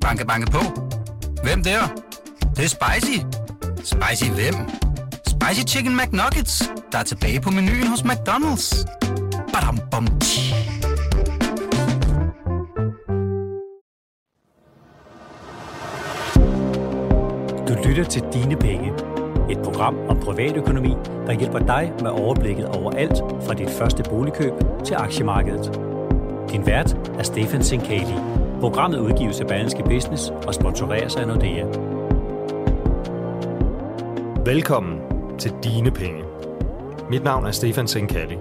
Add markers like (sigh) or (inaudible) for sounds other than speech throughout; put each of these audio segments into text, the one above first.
Banke, banke på. Hvem der? Det, det er spicy. Spicy hvem? Spicy Chicken McNuggets, der er tilbage på menuen hos McDonald's. Badum, bom, tji. Du lytter til Dine Penge. Et program om privatøkonomi, der hjælper dig med overblikket over alt fra dit første boligkøb til aktiemarkedet. Din vært er Stefan Sinkali. Programmet udgives af Berlingske Business og sponsoreres af Nordea. Velkommen til Dine Penge. Mit navn er Stefan Sinkali.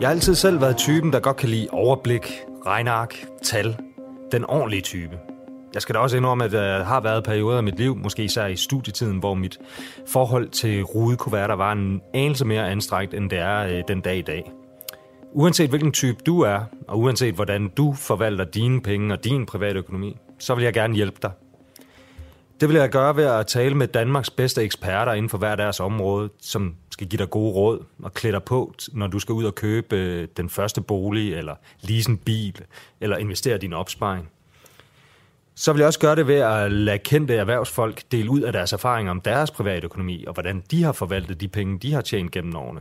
Jeg har altid selv været typen, der godt kan lide overblik, regnark, tal. Den ordentlige type. Jeg skal da også indrømme, at der har været perioder af mit liv, måske især i studietiden, hvor mit forhold til rudekuverter var en anelse mere anstrengt, end det er øh, den dag i dag. Uanset hvilken type du er, og uanset hvordan du forvalter dine penge og din private økonomi, så vil jeg gerne hjælpe dig. Det vil jeg gøre ved at tale med Danmarks bedste eksperter inden for hver deres område, som skal give dig gode råd og klæde dig på, når du skal ud og købe øh, den første bolig, eller lease en bil, eller investere din opsparing. Så vil jeg også gøre det ved at lade kendte erhvervsfolk dele ud af deres erfaringer om deres private økonomi, og hvordan de har forvaltet de penge, de har tjent gennem årene.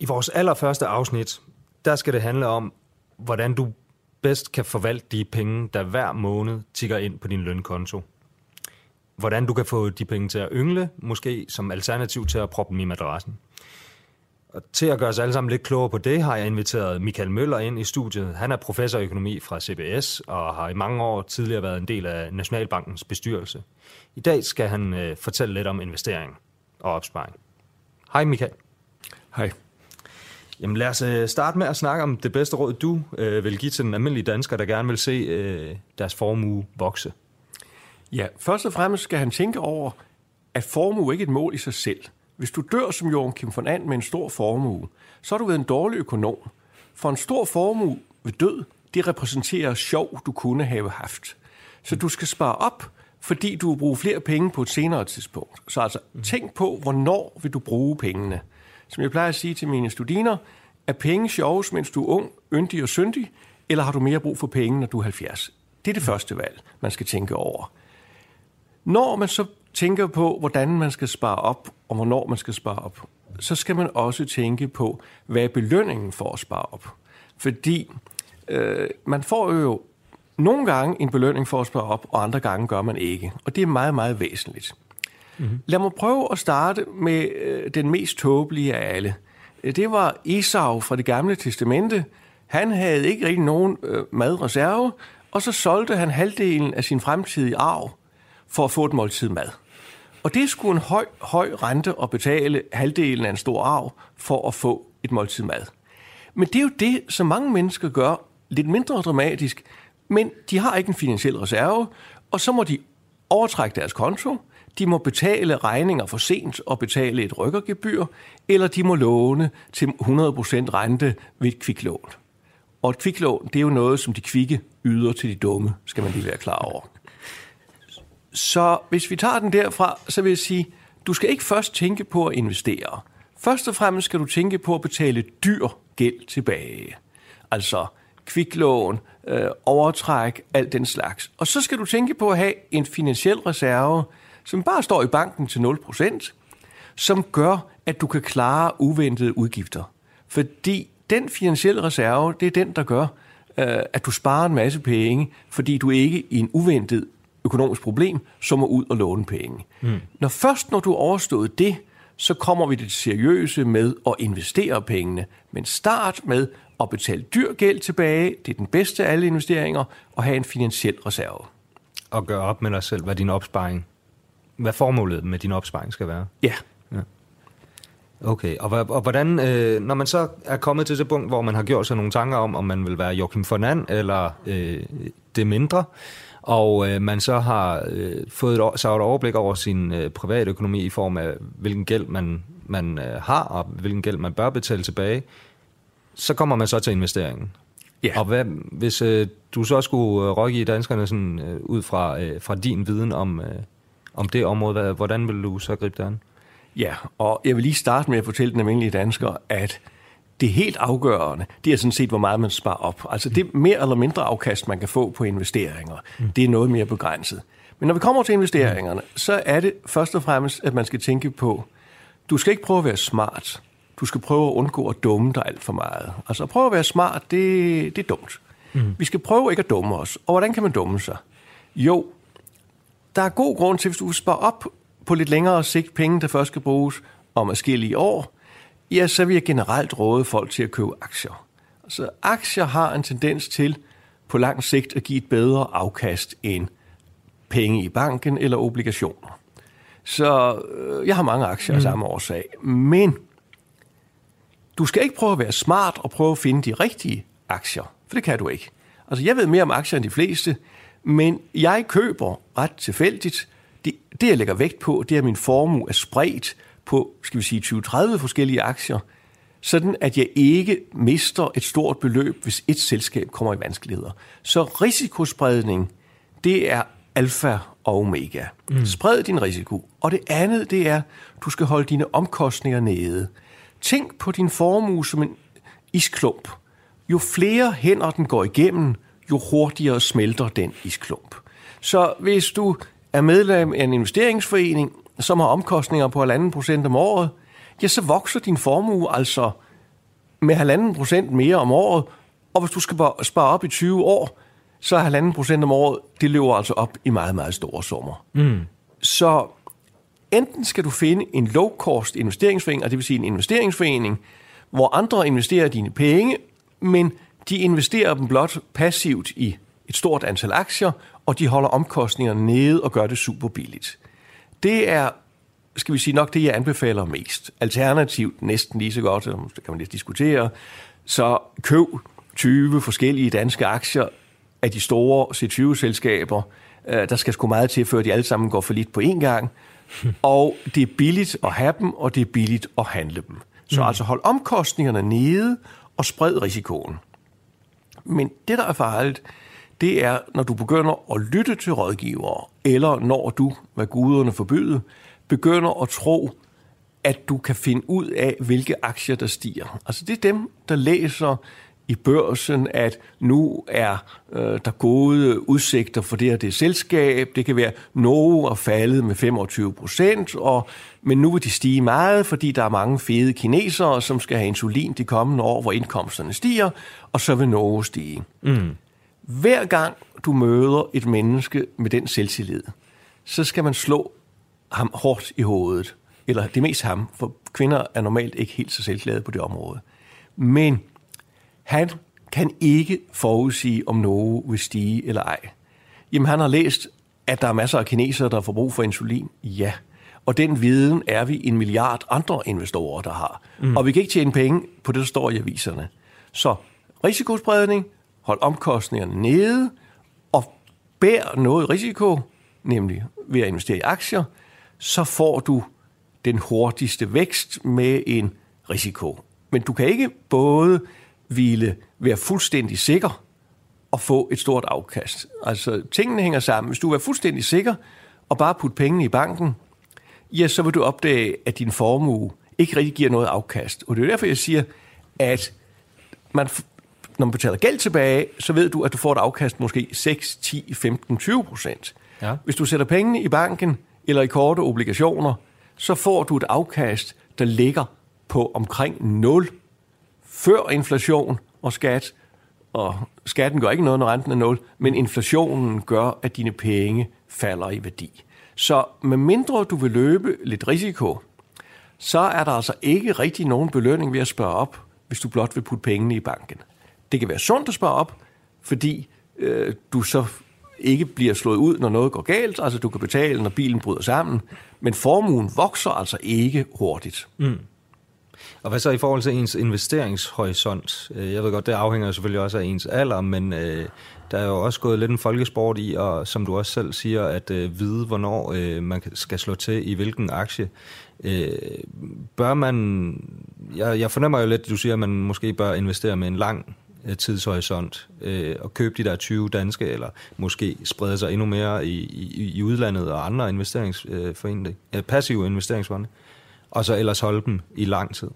I vores allerførste afsnit, der skal det handle om, hvordan du bedst kan forvalte de penge, der hver måned tigger ind på din lønkonto. Hvordan du kan få de penge til at yngle, måske som alternativ til at proppe dem i madrassen. Og til at gøre os alle sammen lidt klogere på det, har jeg inviteret Michael Møller ind i studiet. Han er professor i økonomi fra CBS og har i mange år tidligere været en del af Nationalbankens bestyrelse. I dag skal han øh, fortælle lidt om investering og opsparing. Hej Michael. Hej. Jamen lad os øh, starte med at snakke om det bedste råd, du øh, vil give til den almindelige dansker, der gerne vil se øh, deres formue vokse. Ja, først og fremmest skal han tænke over, at formue ikke er et mål i sig selv. Hvis du dør som Joachim Kim von And med en stor formue, så har du været en dårlig økonom. For en stor formue ved død, det repræsenterer sjov, du kunne have haft. Så du skal spare op, fordi du vil bruge flere penge på et senere tidspunkt. Så altså, tænk på, hvornår vil du bruge pengene. Som jeg plejer at sige til mine studiner, er penge sjovest, mens du er ung, yndig og syndig, eller har du mere brug for penge, når du er 70? Det er det første valg, man skal tænke over. Når man så tænker på, hvordan man skal spare op, og hvornår man skal spare op, så skal man også tænke på, hvad er belønningen for at spare op. Fordi øh, man får jo nogle gange en belønning for at spare op, og andre gange gør man ikke. Og det er meget, meget væsentligt. Mm-hmm. Lad mig prøve at starte med øh, den mest tåbelige af alle. Øh, det var Esau fra det gamle testamente. Han havde ikke rigtig nogen øh, madreserve, og så solgte han halvdelen af sin fremtidige arv for at få et måltid mad. Og det skulle en høj, høj rente at betale halvdelen af en stor arv for at få et måltid mad. Men det er jo det, som mange mennesker gør lidt mindre dramatisk, men de har ikke en finansiel reserve, og så må de overtrække deres konto, de må betale regninger for sent og betale et rykkergebyr, eller de må låne til 100% rente ved et kviklån. Og et kviklån, det er jo noget, som de kvikke yder til de dumme, skal man lige være klar over. Så hvis vi tager den derfra, så vil jeg sige, du skal ikke først tænke på at investere. Først og fremmest skal du tænke på at betale dyr gæld tilbage. Altså kviklån, øh, overtræk, alt den slags. Og så skal du tænke på at have en finansiel reserve, som bare står i banken til 0%, som gør, at du kan klare uventede udgifter. Fordi den finansielle reserve, det er den, der gør, øh, at du sparer en masse penge, fordi du ikke i en uventet økonomisk problem, så må ud og låne penge. Mm. Når først når du har overstået det, så kommer vi det seriøse med at investere pengene. Men start med at betale dyr gæld tilbage, det er den bedste af alle investeringer, og have en finansiel reserve. Og gøre op med dig selv, hvad din opsparing, hvad formålet med din opsparing skal være. Ja. ja. Okay, og, og hvordan, øh, når man så er kommet til det punkt, hvor man har gjort sig nogle tanker om, om man vil være Joachim von And, eller øh, det mindre, og øh, man så har øh, fået et, så et overblik over sin øh, private økonomi i form af, hvilken gæld man, man øh, har, og hvilken gæld man bør betale tilbage, så kommer man så til investeringen. Ja. Og hvad, hvis øh, du så skulle øh, rådgive danskerne sådan, øh, ud fra, øh, fra din viden om, øh, om det område, hvordan vil du så gribe det an? Ja, og jeg vil lige starte med at fortælle den almindelige dansker, at det helt afgørende, det er sådan set, hvor meget man sparer op. Altså det mere eller mindre afkast, man kan få på investeringer, mm. det er noget mere begrænset. Men når vi kommer til investeringerne, så er det først og fremmest, at man skal tænke på, du skal ikke prøve at være smart. Du skal prøve at undgå at dumme dig alt for meget. Altså at prøve at være smart, det, det er dumt. Mm. Vi skal prøve ikke at dumme os. Og hvordan kan man dumme sig? Jo, der er god grund til, hvis du vil spare op på lidt længere sigt penge, der først skal bruges om forskellige år, ja, så vil jeg generelt råde folk til at købe aktier. Altså aktier har en tendens til på lang sigt at give et bedre afkast end penge i banken eller obligationer. Så øh, jeg har mange aktier af mm. samme årsag. Men du skal ikke prøve at være smart og prøve at finde de rigtige aktier, for det kan du ikke. Altså, jeg ved mere om aktier end de fleste, men jeg køber ret tilfældigt. Det, det jeg lægger vægt på, det er, at min formue er spredt på, skal vi sige, 20-30 forskellige aktier, sådan at jeg ikke mister et stort beløb, hvis et selskab kommer i vanskeligheder. Så risikospredning, det er alfa og omega. Mm. Spred din risiko. Og det andet, det er, du skal holde dine omkostninger nede. Tænk på din formue som en isklump. Jo flere hænder den går igennem, jo hurtigere smelter den isklump. Så hvis du er medlem af en investeringsforening, som har omkostninger på 1,5 procent om året, ja, så vokser din formue altså med 1,5 procent mere om året, og hvis du skal spare op i 20 år, så er 1,5 procent om året, det løber altså op i meget, meget store summer. Mm. Så enten skal du finde en low-cost investeringsforening, og det vil sige en investeringsforening, hvor andre investerer dine penge, men de investerer dem blot passivt i et stort antal aktier, og de holder omkostningerne nede og gør det super billigt. Det er, skal vi sige, nok det, jeg anbefaler mest. Alternativt næsten lige så godt, det kan man lidt diskutere, så køb 20 forskellige danske aktier af de store C20-selskaber. Øh, der skal sgu meget til, før de alle sammen går for lidt på én gang. Og det er billigt at have dem, og det er billigt at handle dem. Så mm. altså hold omkostningerne nede og spred risikoen. Men det, der er farligt, det er, når du begynder at lytte til rådgivere, eller når du, hvad guderne forbyde, begynder at tro, at du kan finde ud af, hvilke aktier, der stiger. Altså det er dem, der læser i børsen, at nu er øh, der gode udsigter for det her det selskab. Det kan være, Norge er faldet med 25 procent, og, men nu vil de stige meget, fordi der er mange fede kinesere, som skal have insulin de kommende år, hvor indkomsterne stiger, og så vil Norge stige. Mm. Hver gang du møder et menneske med den selvtillid, så skal man slå ham hårdt i hovedet. Eller det mest ham, for kvinder er normalt ikke helt så selvglade på det område. Men han kan ikke forudsige, om noget vil stige eller ej. Jamen, han har læst, at der er masser af kinesere, der får brug for insulin. Ja. Og den viden er vi en milliard andre investorer, der har. Mm. Og vi kan ikke tjene penge på det, der står i aviserne. Så risikospredning, hold omkostningerne nede, og bær noget risiko, nemlig ved at investere i aktier, så får du den hurtigste vækst med en risiko. Men du kan ikke både ville være fuldstændig sikker og få et stort afkast. Altså, tingene hænger sammen. Hvis du er fuldstændig sikker og bare putte pengene i banken, ja, så vil du opdage, at din formue ikke rigtig giver noget afkast. Og det er derfor, jeg siger, at man, når man betaler gæld tilbage, så ved du, at du får et afkast måske 6, 10, 15, 20 procent. Ja. Hvis du sætter pengene i banken eller i korte obligationer, så får du et afkast, der ligger på omkring 0 før inflation og skat, og skatten gør ikke noget, når renten er 0, men inflationen gør, at dine penge falder i værdi. Så med mindre du vil løbe lidt risiko, så er der altså ikke rigtig nogen belønning ved at spørge op, hvis du blot vil putte pengene i banken. Det kan være sundt at spørge op, fordi øh, du så ikke bliver slået ud, når noget går galt. Altså du kan betale, når bilen bryder sammen. Men formuen vokser altså ikke hurtigt. Mm. Og hvad så i forhold til ens investeringshorisont? Øh, jeg ved godt, det afhænger selvfølgelig også af ens alder, men øh, der er jo også gået lidt en folkesport i, og som du også selv siger, at øh, vide, hvornår øh, man skal slå til i hvilken aktie. Øh, bør man... Jeg, jeg fornemmer jo lidt, at du siger, at man måske bør investere med en lang øh, tidshorisont øh, og købe de der 20 danske, eller måske sprede sig endnu mere i, i, i udlandet og andre investeringsforeninger, øh, passive investeringsfonde, og så ellers holde dem i lang tid.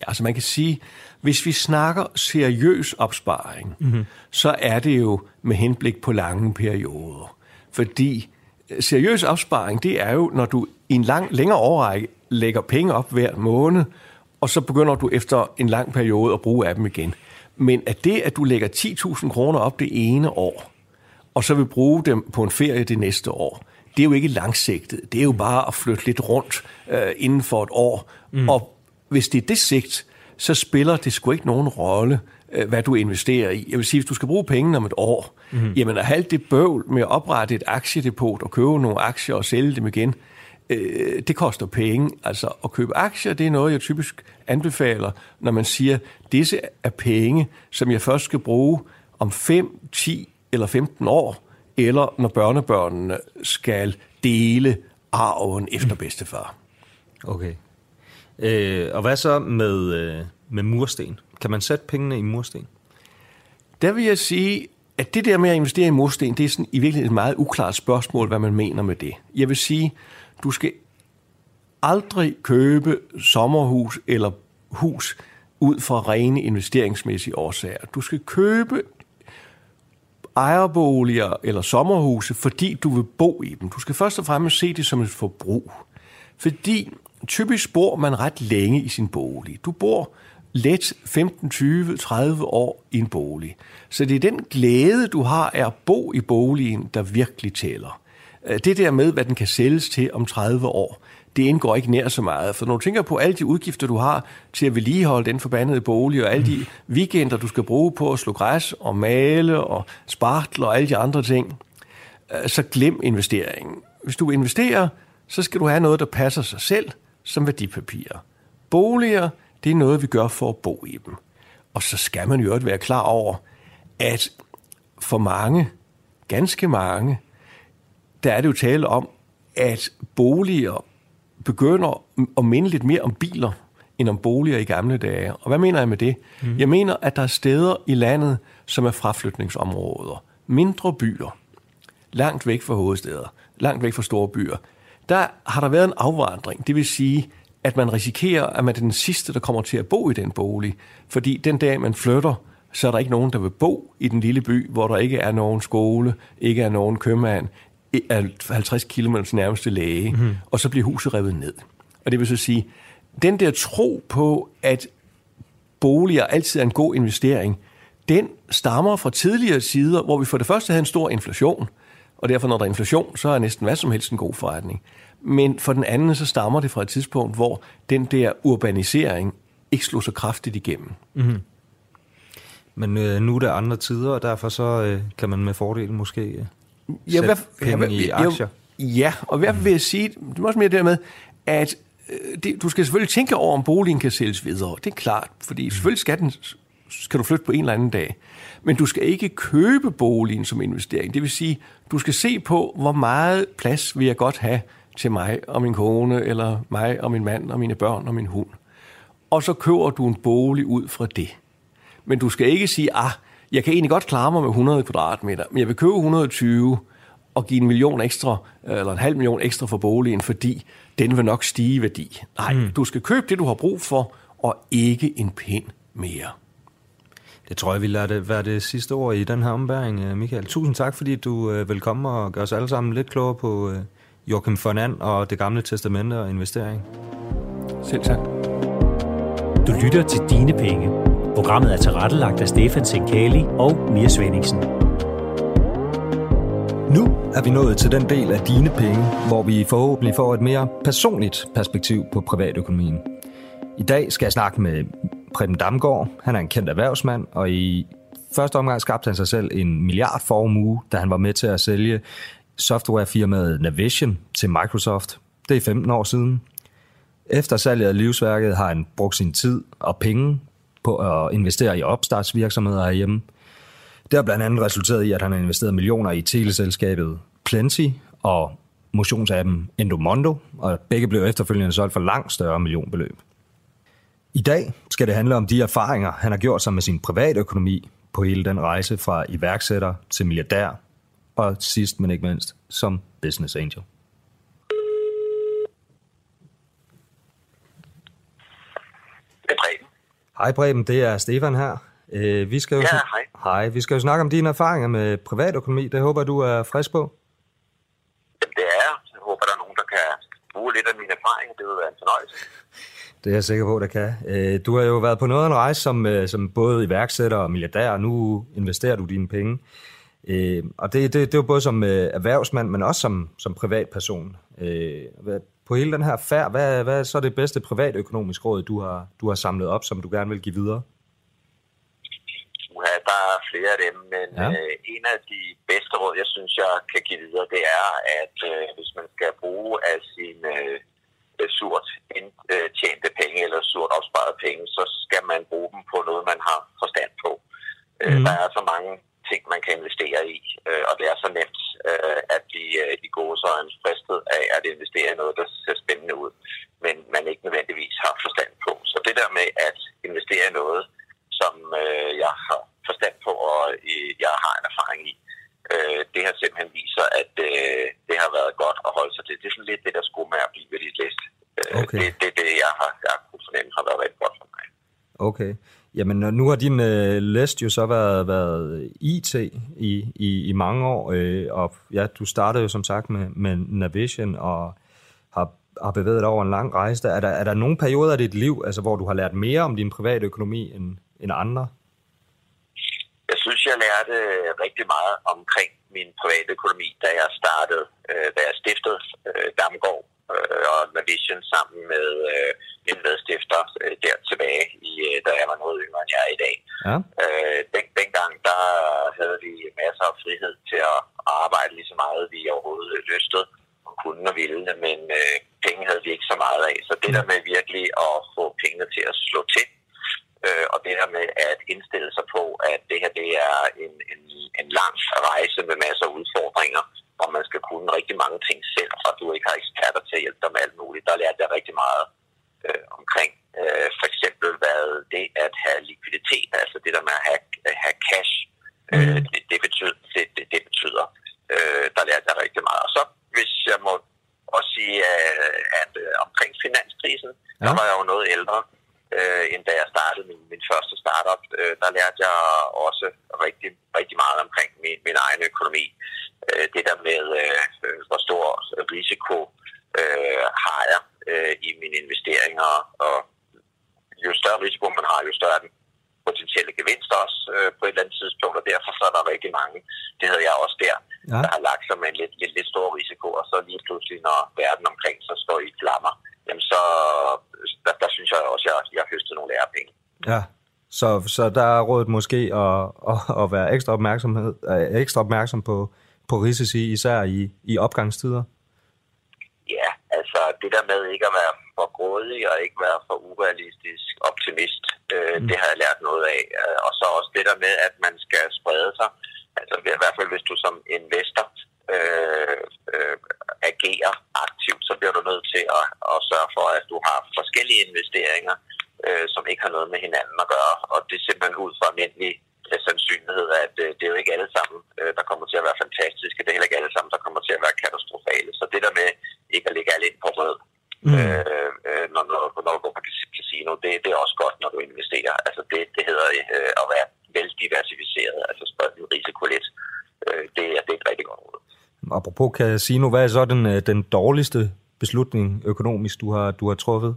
Altså man kan sige, hvis vi snakker seriøs opsparing, mm-hmm. så er det jo med henblik på lange perioder. Fordi øh, seriøs opsparing, det er jo, når du i en lang, længere overrække lægger penge op hver måned, og så begynder du efter en lang periode at bruge af dem igen. Men at det, at du lægger 10.000 kroner op det ene år, og så vil bruge dem på en ferie det næste år, det er jo ikke langsigtet. Det er jo bare at flytte lidt rundt øh, inden for et år. Mm. Og hvis det er det sigt, så spiller det sgu ikke nogen rolle, øh, hvad du investerer i. Jeg vil sige, hvis du skal bruge penge om et år, mm. jamen at have alt det bøvl med at oprette et aktiedepot og købe nogle aktier og sælge dem igen, øh, det koster penge. Altså at købe aktier, det er noget, jeg typisk anbefaler, når man siger, disse er penge, som jeg først skal bruge om 5, 10 eller 15 år, eller når børnebørnene skal dele arven efter bedstefar. Okay. Øh, og hvad så med, øh, med mursten? Kan man sætte pengene i mursten? Der vil jeg sige, at det der med at investere i mursten, det er sådan i virkeligheden et meget uklart spørgsmål, hvad man mener med det. Jeg vil sige, du skal aldrig købe sommerhus eller hus ud fra rene investeringsmæssige årsager. Du skal købe ejerboliger eller sommerhuse, fordi du vil bo i dem. Du skal først og fremmest se det som et forbrug. Fordi typisk bor man ret længe i sin bolig. Du bor let 15, 20, 30 år i en bolig. Så det er den glæde, du har af at bo i boligen, der virkelig tæller. Øh, det der med, hvad den kan sælges til om 30 år, det indgår ikke nær så meget. For når du tænker på alle de udgifter, du har til at vedligeholde den forbandede bolig, og alle de weekender, du skal bruge på at slå græs og male og spartle og alle de andre ting, øh, så glem investeringen. Hvis du investerer, så skal du have noget, der passer sig selv som værdipapirer. Boliger, det er noget, vi gør for at bo i dem. Og så skal man jo være klar over, at for mange, ganske mange, der er det jo tale om, at boliger begynder at minde lidt mere om biler, end om boliger i gamle dage. Og hvad mener jeg med det? Mm. Jeg mener, at der er steder i landet, som er fraflytningsområder. Mindre byer, langt væk fra hovedsteder, langt væk fra store byer. Der har der været en afvandring. Det vil sige, at man risikerer, at man er den sidste, der kommer til at bo i den bolig. Fordi den dag, man flytter, så er der ikke nogen, der vil bo i den lille by, hvor der ikke er nogen skole, ikke er nogen købmand, er 50 km nærmeste læge, mm. og så bliver huset revet ned. Og det vil så sige, den der tro på, at boliger altid er en god investering, den stammer fra tidligere sider, hvor vi for det første havde en stor inflation, og derfor når der er inflation, så er næsten hvad som helst en god forretning. Men for den anden, så stammer det fra et tidspunkt, hvor den der urbanisering ikke slog så kraftigt igennem. Mm. Men øh, nu er der andre tider, og derfor så øh, kan man med fordel måske øh, ja, hvad, penge ja, i aktier. Ja, og hvad vil jeg sige, det er også mere dermed, at øh, det, du skal selvfølgelig tænke over, om boligen kan sælges videre. Det er klart, fordi mm. selvfølgelig skal, den, skal du flytte på en eller anden dag. Men du skal ikke købe boligen som investering. Det vil sige, du skal se på, hvor meget plads vil jeg godt have til mig og min kone, eller mig og min mand og mine børn og min hund. Og så køber du en bolig ud fra det. Men du skal ikke sige, ah, jeg kan egentlig godt klare mig med 100 kvadratmeter, men jeg vil købe 120 og give en million ekstra, eller en halv million ekstra for boligen, fordi den vil nok stige i værdi. Nej, mm. du skal købe det, du har brug for, og ikke en pind mere. Det tror jeg vil lade det være det sidste ord i den her ombæring, øh, Michael. Tusind tak, fordi du øh, vil komme og gøre os alle sammen lidt klogere på øh, Joachim Fernand og det gamle testamente og investering. Selv tak. Du lytter til Dine Penge. Programmet er tilrettelagt af Stefan Sinkali og Mia Svendingsen. Nu er vi nået til den del af Dine Penge, hvor vi forhåbentlig får et mere personligt perspektiv på privatøkonomien. I dag skal jeg snakke med Preben Damgaard. Han er en kendt erhvervsmand, og i første omgang skabte han sig selv en milliardformue, da han var med til at sælge softwarefirmaet Navision til Microsoft. Det er 15 år siden. Efter salget af livsværket har han brugt sin tid og penge på at investere i opstartsvirksomheder herhjemme. Det har blandt andet resulteret i, at han har investeret millioner i teleselskabet Plenty og motionsappen Endomondo, og begge blev efterfølgende solgt for langt større millionbeløb. I dag skal det handle om de erfaringer, han har gjort sig med sin private økonomi på hele den rejse fra iværksætter til milliardær, og sidst men ikke mindst som business angel. Det er Preben. Hej Preben, det er Stefan her. Øh, vi skal jo Ja, sn- hej. hej. Vi skal jo snakke om dine erfaringer med privatøkonomi. Det håber du er frisk på. Jamen, det er jeg. Jeg håber, der er nogen, der kan bruge lidt af mine erfaringer. Det vil være en fornøjelse. Det er jeg sikker på, der kan. Øh, Du har jo været på noget af en rejse som, øh, som både iværksætter og milliardær, og nu investerer du dine penge. Øh, Og det, det, det er jo både som erhvervsmand, men også som, som privatperson. På hele den her færd, hvad, hvad er så det bedste privatøkonomiske råd, du har, du har samlet op, som du gerne vil give videre? Uha, der er flere af dem, men Ja. øh, en af de bedste råd, jeg synes, jeg kan give videre, det er, at øh, hvis man skal bruge af sine øh, øh, surt indtjente penge eller surt opsparede penge, så skal man bruge dem på noget, man har forstand på. Mm. Der er så mange ting, man kan investere i, øh, og det er så nemt øh, at blive øh, i gode så fristet af at investere i noget, der ser spændende ud, men man ikke nødvendigvis har forstand på. Så det der med at investere i noget, som øh, jeg har forstand på, og øh, jeg har en erfaring i, øh, det har simpelthen vist sig, at øh, det har været godt at holde sig til. Det er sådan lidt det, der skulle med at blive ved dit list. Øh, Okay. Det, det er det, jeg har, jeg har kunnet fornemme har været rigtig godt for mig. Okay. Jamen, nu har din øh, læst jo så været, været IT i, i, i mange år, øh, og ja, du startede jo som sagt med, med Navision og har, har bevæget dig over en lang rejse. Er, der, er der nogle perioder af dit liv, altså, hvor du har lært mere om din private økonomi end, end andre? Jeg synes, jeg lærte øh, rigtig meget omkring min private økonomi, da jeg startede, øh, da jeg stiftede øh, Damgård øh, og Navision sammen med øh, en medstifter øh, der tilbage, i, øh, da jeg var noget yngre end jeg er i dag. Ja. Øh, den, dengang der havde vi masser af frihed til at arbejde lige så meget, vi overhovedet lystede og kunne og ville, men øh, penge havde vi ikke så meget af. Så det der med virkelig at få pengene til at slå til, øh, og det her med at indstille sig på, at det her det er en, en, en lang rejse med masser af udfordringer, og man skal kunne rigtig mange ting selv, og du ikke har eksperter til at hjælpe dig med alt muligt. Der lærte jeg rigtig meget øh, omkring øh, for eksempel hvad det at have likviditet, altså det der med at have, at have cash, øh, det, det, betyder, det, det, det betyder. Øh, der lærte jeg rigtig meget. Og så hvis jeg må også sige, øh, at øh, omkring finanskrisen, ja. der var jeg jo noget ældre, øh, end da jeg startede min, min første startup. Øh, der lærte jeg også rigtig, rigtig meget omkring min, min egen økonomi. Øh, det der med, øh, hvor stor risiko øh, har jeg øh, i mine investeringer, og jo større risiko man har, jo større er den potentielle gevinst også øh, på et eller andet tidspunkt, og derfor så er der rigtig mange, det havde jeg også der, Ja. der har lagt sig med en lidt, lidt, lidt stor risiko, og så lige pludselig, når verden omkring så står i flammer, jamen så, der, der synes jeg også, at jeg, jeg har høstet nogle lærepenge. Ja. Så, så der er rådet måske at, at, at være ekstra, opmærksomhed, øh, ekstra opmærksom på, på risici, især i, i opgangstider. Ja, altså det der med ikke at være for grådig og ikke være for urealistisk optimist, øh, mm. det har jeg lært noget af. Øh, Og så også det der med, at man skal sprede sig. Altså i hvert fald hvis du som investor øh, øh, agerer aktivt, så bliver du nødt til at, at sørge for, at du har forskellige investeringer, øh, som ikke har noget med hinanden at gøre. Og det er simpelthen ud fra almindelig øh, sandsynlighed, at øh, det er jo ikke alle sammen, øh, der kommer til at være fantastiske. Det er heller ikke alle sammen, der kommer til at være katastrofale. Så det der med ikke at lægge alle ind på rød, mm. øh, øh, når, når, når du går på cas- casino, det, det er også godt, når du investerer. Altså det, det hedder øh, at være veldiversificeret, altså sprede din risiko lidt. Øh, det, er, det er et rigtig godt råd. Apropos casino, hvad er så den, øh, den dårligste beslutning økonomisk, du har, du har truffet?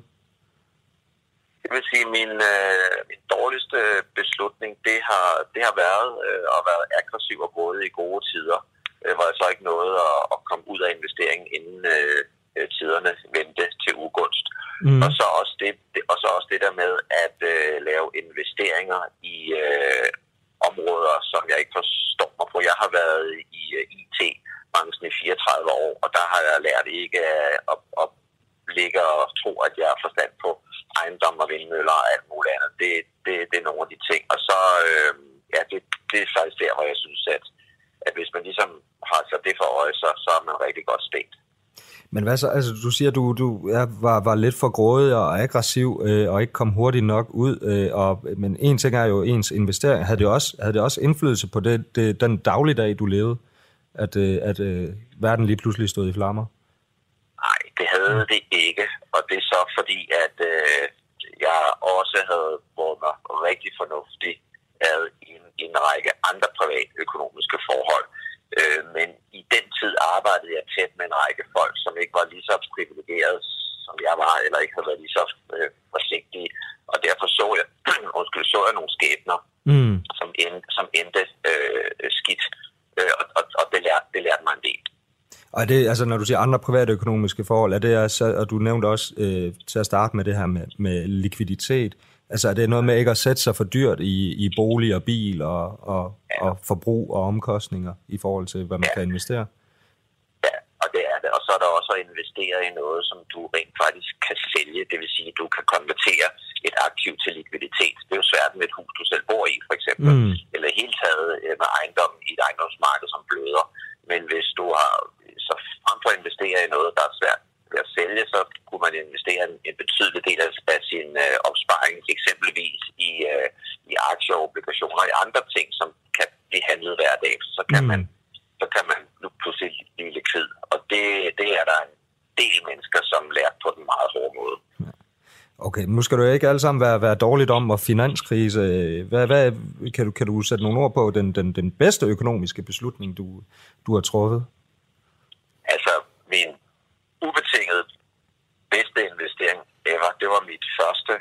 Det vil sige, min, øh, min dårligste beslutning, det har, det har været øh, at være aggressiv og gået i gode tider, øh, hvor jeg så ikke nåede at, at komme ud af investeringen, inden øh, øh, tiderne vendte. Mm. Og, så også det, det, og så også det der med at øh, lave investeringer i øh, områder, som jeg ikke forstår mig på. Jeg har været i øh, IT-branchen i 34 år, og der har jeg lært ikke at, at, at ligge og tro, at jeg har forstand på ejendom og vindmøller og alt muligt andet. Det, det, det er nogle af de ting. Og så, øh, ja, det, det er faktisk der, hvor jeg synes, at, at hvis man ligesom har sig det for øje, så, så er man rigtig godt stegt. Men hvad så, altså du siger, du, du ja, var, var lidt for grådig og aggressiv øh, og ikke kom hurtigt nok ud. Øh, og, men en ting er jo ens investering. Havde det også, havde det også indflydelse på det, det, den dagligdag, du levede? At, øh, at øh, verden lige pludselig stod i flammer? Nej, det havde det ikke. Og det er så fordi, at øh, jeg også havde båret mig rigtig fornuftigt ad i en, en række andre private økonomiske forhold. Øh, men i den tid arbejdede jeg tæt med en række folk, som ikke var lige så privilegeret, som jeg var, eller ikke havde været lige så øh, forsigtige. Og derfor så jeg, (clears throat) undskyld, så jeg nogle skæbner, mm. som, end, som endte øh, skidt. Øh, og og, og det, lærte, det lærte mig en del. Og det, altså, når du siger andre private økonomiske forhold, er det altså, og du nævnte også øh, til at starte med det her med, med likviditet, altså er det noget med ikke at sætte sig for dyrt i, i bolig og bil og, og, ja. og forbrug og omkostninger i forhold til, hvad man ja. kan investere? Ja, og det er det. Og så er der også at investere i noget, som du rent faktisk kan sælge, det vil sige, at du kan konvertere et aktiv til likviditet. Det er jo svært med et hus, du selv bor i, for eksempel, mm. eller helt taget øh, med ejendom i et ejendomsmarked, som bløder. Men hvis du har så frem for at investere i noget, der er svært ved at sælge, så kunne man investere en, en betydelig del af, af sin øh, opsparing, eksempelvis i, øh, i aktier og obligationer og i andre ting, som kan blive handlet hver dag. Så kan mm. man så kan man nu pludselig blive likvid. Og det, det er der en del mennesker, som lærer på den meget hårde måde. Okay, nu skal du ikke alle sammen være, være dårligt om og finanskrise. Øh, hvad, hvad, kan, du, kan du sætte nogle ord på den, den, den bedste økonomiske beslutning, du, du har truffet? Altså, min ubetinget bedste investering ever, det var mit første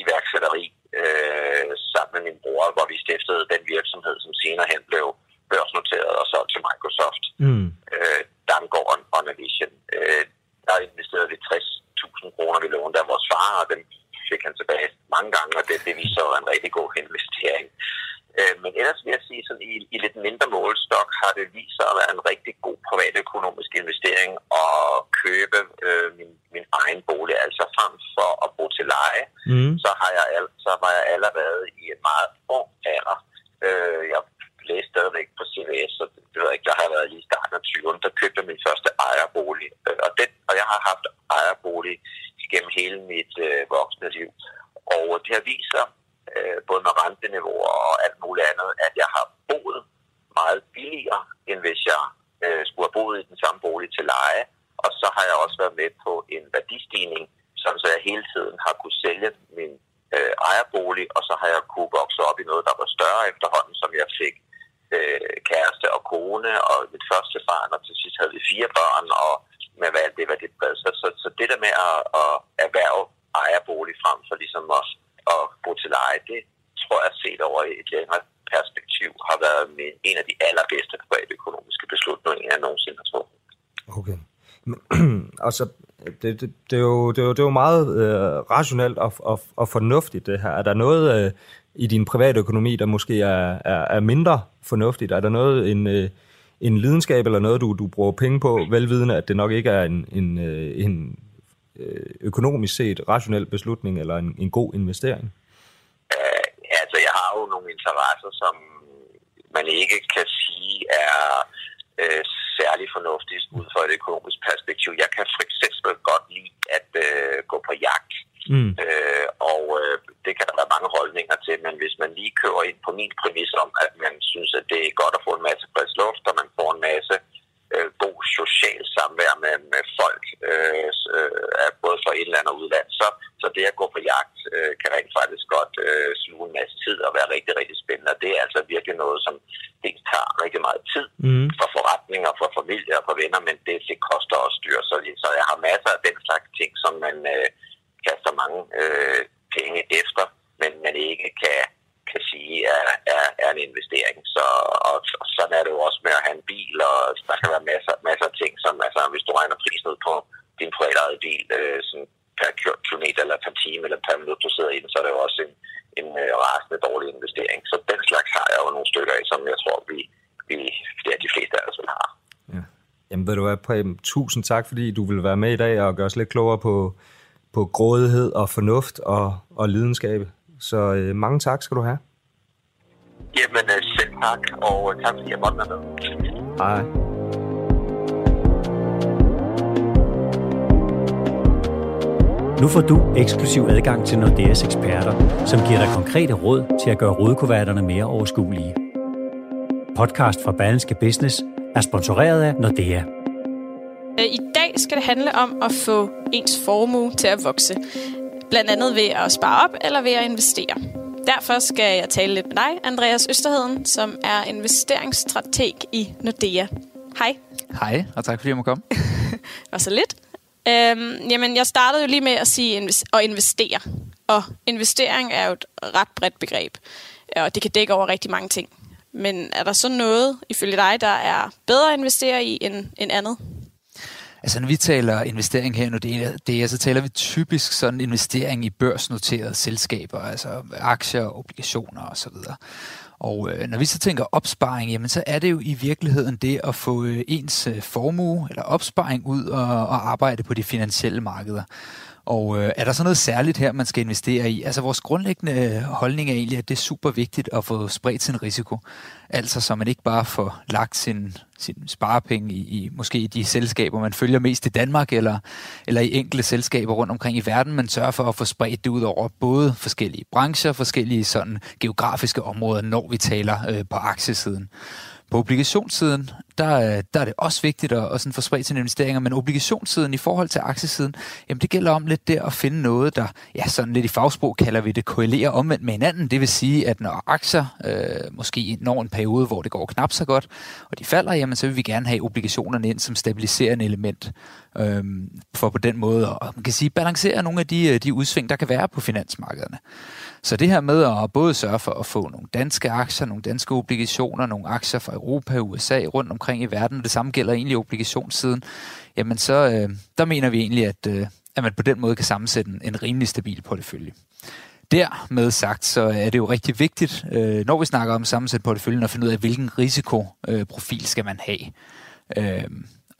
iværksætteri øh, sammen med min bror, hvor vi stiftede den virksomhed, som senere hen blev børsnoteret og solgt til Microsoft. Mm. Øh, Damgården og Navision. Øh, der investerede vi 60.000 kroner, vi lånte af vores far, og den fik han tilbage mange gange, og det, det viser sig en rigtig god investering. Øh, men ellers vil jeg sige, at i, i lidt mindre målstok har det vist sig at være en rigtig god privatøkonomisk investering at købe øh, min, min egen bolig. Altså frem for at bo til leje, mm. så, har jeg, så var jeg allerede i en meget ung alder. Øh, jeg læste stadigvæk på CVS, så det, det ved jeg ikke, der har været lige i starten af 20'erne, der købte min første ejerbolig. Øh, og, den, og jeg har haft ejerbolig gennem hele mit øh, voksne liv. Og det har vist sig, øh, både med renteniveauer og alt muligt andet, at jeg har boet meget billigere, end hvis jeg øh, skulle have boet i den samme bolig til leje. Og så har jeg også været med på en værdistigning, sådan så jeg hele tiden har kunne sælge min øh, ejerbolig, og så har jeg kunne vokse op i noget, der var større efterhånden, som jeg fik øh, kæreste og kone og mit første barn, og til sidst havde vi fire børn, og med hvad det var det Så, så, så det der med at, at erhverve ejerbolig frem for ligesom at, at bo til leje, det tror jeg set over et længere perspektiv har været min, en af de allerbedste private økonomiske beslutninger, jeg nogensinde har truffet. Okay. (clears throat) altså, det, det, det, er jo, det, er jo, det er jo meget øh, rationelt og, og, og fornuftigt, det her. Er der noget øh, i din private økonomi, der måske er, er, er mindre fornuftigt? Er der noget, en, øh, en lidenskab eller noget, du, du bruger penge på, velvidende, at det nok ikke er en, en, øh, en øh, økonomisk set rationel beslutning eller en, en god investering? Uh, altså, jeg har jo nogle interesser, som man ikke kan sige er øh, særlig fornuftigt ud fra et økonomisk perspektiv. Jeg kan for eksempel godt lide at øh, gå på jagt. Mm. Øh, og øh, det kan der være mange holdninger til, men hvis man lige kører ind på min præmis om, at man synes, at det er godt at få en masse frisk luft, og man får en masse øh, god social samvær med, med folk, øh, øh, både fra eller andet udland, så, så det at gå på jagt øh, kan rent faktisk godt øh, sluge en masse tid og være rigtig, rigtig spændende. Og det er altså virkelig noget, som dels tager rigtig meget tid mm. for forretninger, for familie og for venner, men det, det koster også dyr. Så, så jeg har masser af den slags ting, som man øh, kaster mange øh, penge efter, men man ikke kan kan sige er, er, er en investering. Så, og, og sådan er det jo også med at have en bil, og der kan være masser, masser af ting, som altså, hvis du regner prisen ud på din private bil, øh, sådan per kilometer eller per time eller per minut, du sidder i den, så er det jo også en, en øh, rasende dårlig investering. Så den slags har jeg jo nogle stykker af, som jeg tror, vi, vi det er de fleste af os vil have. Ja. Jamen ved du hvad, Preben, tusind tak, fordi du vil være med i dag og gøre os lidt klogere på, på grådighed og fornuft og, og lidenskab. Så øh, mange tak skal du have. Jamen øh, selv tak, og tak fordi jeg måtte være med. Hej. Nu får du eksklusiv adgang til Nordeas eksperter, som giver dig konkrete råd til at gøre rådkuverterne mere overskuelige. Podcast fra Berlingske Business er sponsoreret af Nordea. I dag skal det handle om at få ens formue til at vokse. Blandt andet ved at spare op eller ved at investere. Derfor skal jeg tale lidt med dig, Andreas Østerheden, som er investeringsstrateg i Nordea. Hej. Hej, og tak fordi jeg må komme. (laughs) og så lidt. Øhm, jamen, jeg startede jo lige med at sige inves- at investere. Og investering er jo et ret bredt begreb, og det kan dække over rigtig mange ting. Men er der så noget, ifølge dig, der er bedre at investere i end, end andet? Altså når vi taler investering her, det er, det er, så taler vi typisk sådan investering i børsnoterede selskaber, altså aktier, obligationer osv. Og øh, når vi så tænker opsparing, jamen så er det jo i virkeligheden det at få øh, ens øh, formue eller opsparing ud og, og arbejde på de finansielle markeder. Og øh, er der så noget særligt her, man skal investere i? Altså vores grundlæggende øh, holdning er egentlig, at det er super vigtigt at få spredt sin risiko. Altså så man ikke bare får lagt sin, sin sparepenge i, i måske i de selskaber, man følger mest i Danmark, eller, eller i enkelte selskaber rundt omkring i verden, men sørger for at få spredt det ud over både forskellige brancher, forskellige sådan geografiske områder, når vi taler øh, på aktiesiden. På obligationssiden, der, øh, der er det også vigtigt at, at sådan få spredt sine investeringer, men obligationssiden i forhold til aktiesiden, jamen det gælder om lidt der at finde noget, der ja, sådan lidt i fagsprog kalder vi det korrelerer omvendt med hinanden. Det vil sige, at når aktier øh, måske når en periode, hvor det går knap så godt, og de falder, jamen så vil vi gerne have obligationerne ind som stabiliserende element, øh, for på den måde at man kan sige, balancere nogle af de, øh, de udsving, der kan være på finansmarkederne. Så det her med at både sørge for at få nogle danske aktier, nogle danske obligationer, nogle aktier fra Europa USA rundt omkring i verden, og det samme gælder egentlig obligationssiden, jamen så øh, der mener vi egentlig, at, øh, at man på den måde kan sammensætte en, en rimelig stabil portefølje. Dermed sagt, så er det jo rigtig vigtigt, øh, når vi snakker om sammensæt porteføljen, at finde ud af, hvilken risikoprofil skal man have. Øh,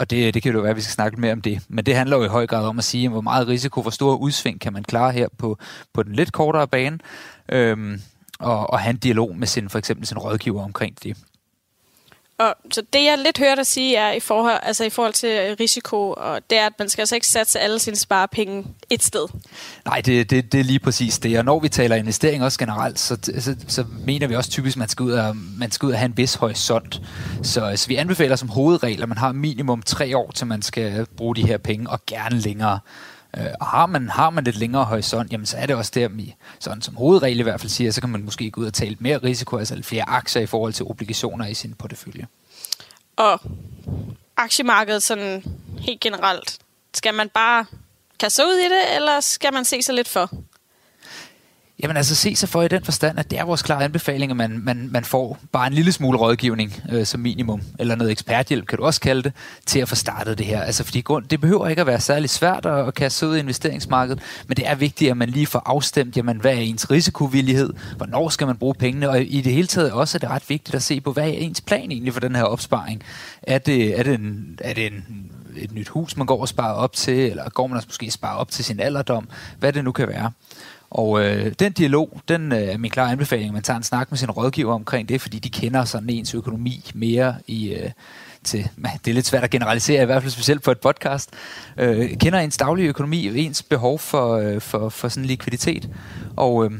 og det, det kan jo være, at vi skal snakke mere om det. Men det handler jo i høj grad om at sige, hvor meget risiko, hvor store udsving kan man klare her på, på den lidt kortere bane, øhm, og, og have en dialog med sin, for eksempel sin rådgiver omkring det. Og så det, jeg lidt hørte dig sige, er i forhold, altså i forhold til øh, risiko, og det er, at man skal altså ikke satse alle sine sparepenge et sted. Nej, det, det, det er lige præcis det. Og når vi taler investering også generelt, så, så, så mener vi også typisk, at man skal, ud og, man skal ud og have en vis horisont. Så, så vi anbefaler som hovedregel, at man har minimum tre år, til man skal bruge de her penge, og gerne længere. Øh, og har man, har man lidt længere horisont, jamen så er det også der, vi sådan som hovedregel i hvert fald siger, så kan man måske gå ud og tage lidt mere risiko, altså lidt flere aktier i forhold til obligationer i sin portefølje. Og aktiemarkedet sådan helt generelt, skal man bare kaste ud i det, eller skal man se sig lidt for? Jamen altså se sig for i den forstand, at det er vores klare anbefaling, at man, man, man får bare en lille smule rådgivning øh, som minimum, eller noget eksperthjælp, kan du også kalde det, til at få startet det her. Altså fordi grund, det behøver ikke at være særlig svært at, at kaste ud i investeringsmarkedet, men det er vigtigt, at man lige får afstemt, jamen, hvad er ens risikovillighed, hvornår skal man bruge pengene, og i det hele taget også er det ret vigtigt at se på, hvad er ens plan egentlig for den her opsparing. Er det, er det, en, er det en, et nyt hus, man går og sparer op til, eller går man også måske spare op til sin alderdom, hvad det nu kan være. Og øh, den dialog, den øh, er min klare anbefaling, at man tager en snak med sin rådgiver omkring det, fordi de kender sådan ens økonomi mere i... Øh, til, det er lidt svært at generalisere, i hvert fald specielt på et podcast, øh, kender ens daglige økonomi, ens behov for, øh, for, for sådan likviditet. Og, øh,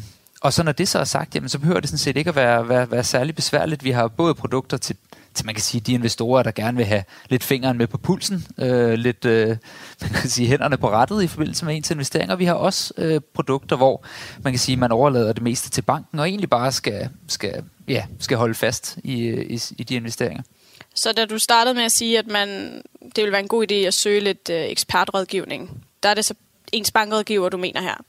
og så når det så er sagt, jamen, så behøver det sådan set ikke at være, være, være særlig besværligt. Vi har både produkter til så man kan sige, de investorer, der gerne vil have lidt fingeren med på pulsen, øh, lidt øh, (laughs) man kan sige, hænderne på rettet i forbindelse med ens investeringer. Vi har også øh, produkter, hvor man kan sige, man overlader det meste til banken, og egentlig bare skal, skal, ja, skal holde fast i, øh, i, i de investeringer. Så da du startede med at sige, at man, det ville være en god idé at søge lidt øh, ekspertrådgivning, der er det så ens bankrådgiver, du mener her?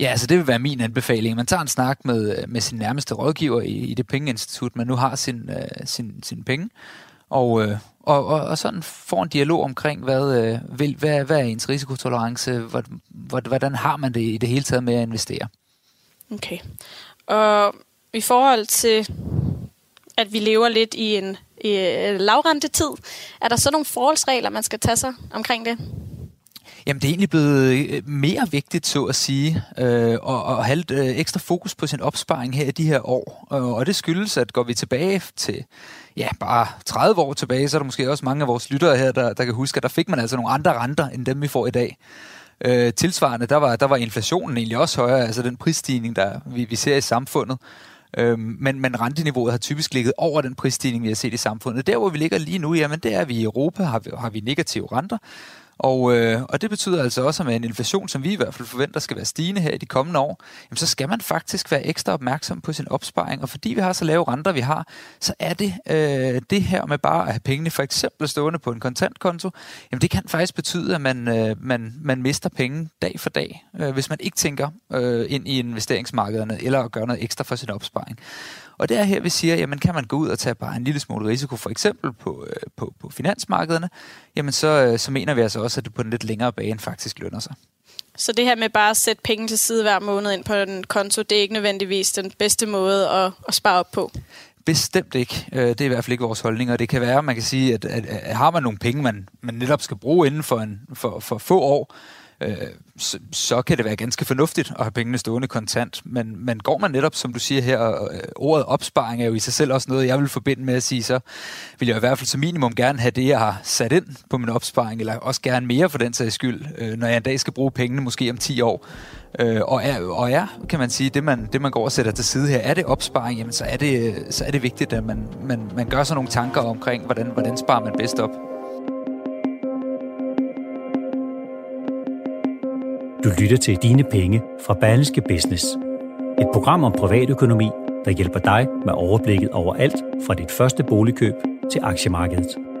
Ja, altså det vil være min anbefaling. Man tager en snak med, øh, med sin nærmeste rådgiver i, i det pengeinstitut, man nu har sin, uh, sin, sin penge, og, uh, og, og, og sådan får en dialog omkring, hvad, uh, vil, hvad, hvad er ens risikotolerance, hvordan, hvordan har man det i det hele taget med at investere. Okay. Og i forhold til, at vi lever lidt i en i lavrentetid, er der så nogle forholdsregler, man skal tage sig omkring det? Jamen, det er egentlig blevet øh, mere vigtigt, så at sige, øh, at, at have lidt øh, ekstra fokus på sin opsparing her i de her år. Øh, og det skyldes, at går vi tilbage til ja, bare 30 år tilbage, så er der måske også mange af vores lyttere her, der, der kan huske, at der fik man altså nogle andre renter, end dem vi får i dag. Øh, tilsvarende, der var, der var inflationen egentlig også højere, altså den prisstigning, der vi, vi ser i samfundet. Øh, men, men renteniveauet har typisk ligget over den prisstigning, vi har set i samfundet. Der, hvor vi ligger lige nu, jamen det er, at vi i Europa har, har vi negative renter, og, øh, og det betyder altså også, at med en inflation, som vi i hvert fald forventer skal være stigende her i de kommende år, jamen så skal man faktisk være ekstra opmærksom på sin opsparing. Og fordi vi har så lave renter, vi har, så er det øh, det her med bare at have pengene for eksempel stående på en kontantkonto, jamen det kan faktisk betyde, at man, øh, man, man mister penge dag for dag, øh, hvis man ikke tænker øh, ind i investeringsmarkederne eller gør noget ekstra for sin opsparing. Og det er her, vi siger, jamen kan man gå ud og tage bare en lille smule risiko, for eksempel på, øh, på, på finansmarkederne, jamen så, øh, så mener vi altså også, at det på en lidt længere bane faktisk lønner sig. Så det her med bare at sætte penge til side hver måned ind på en konto, det er ikke nødvendigvis den bedste måde at, at spare op på? Bestemt ikke. Øh, det er i hvert fald ikke vores holdning, og det kan være, man kan sige, at, at, at har man nogle penge, man, man netop skal bruge inden for, en, for, for få år, øh, så, så kan det være ganske fornuftigt at have pengene stående kontant. Men, men går man netop, som du siger her, og, øh, ordet opsparing er jo i sig selv også noget, jeg vil forbinde med at sige, så vil jeg i hvert fald som minimum gerne have det, jeg har sat ind på min opsparing, eller også gerne mere for den sags skyld, øh, når jeg en dag skal bruge pengene, måske om 10 år. Øh, og, er, og er, kan man sige, det man, det man går og sætter til side her, er det opsparing, jamen så er det, øh, så er det vigtigt, at man, man, man gør sig nogle tanker omkring, hvordan, hvordan sparer man bedst op. Du lytter til Dine Penge fra Berlingske Business. Et program om privatøkonomi, der hjælper dig med overblikket over alt fra dit første boligkøb til aktiemarkedet.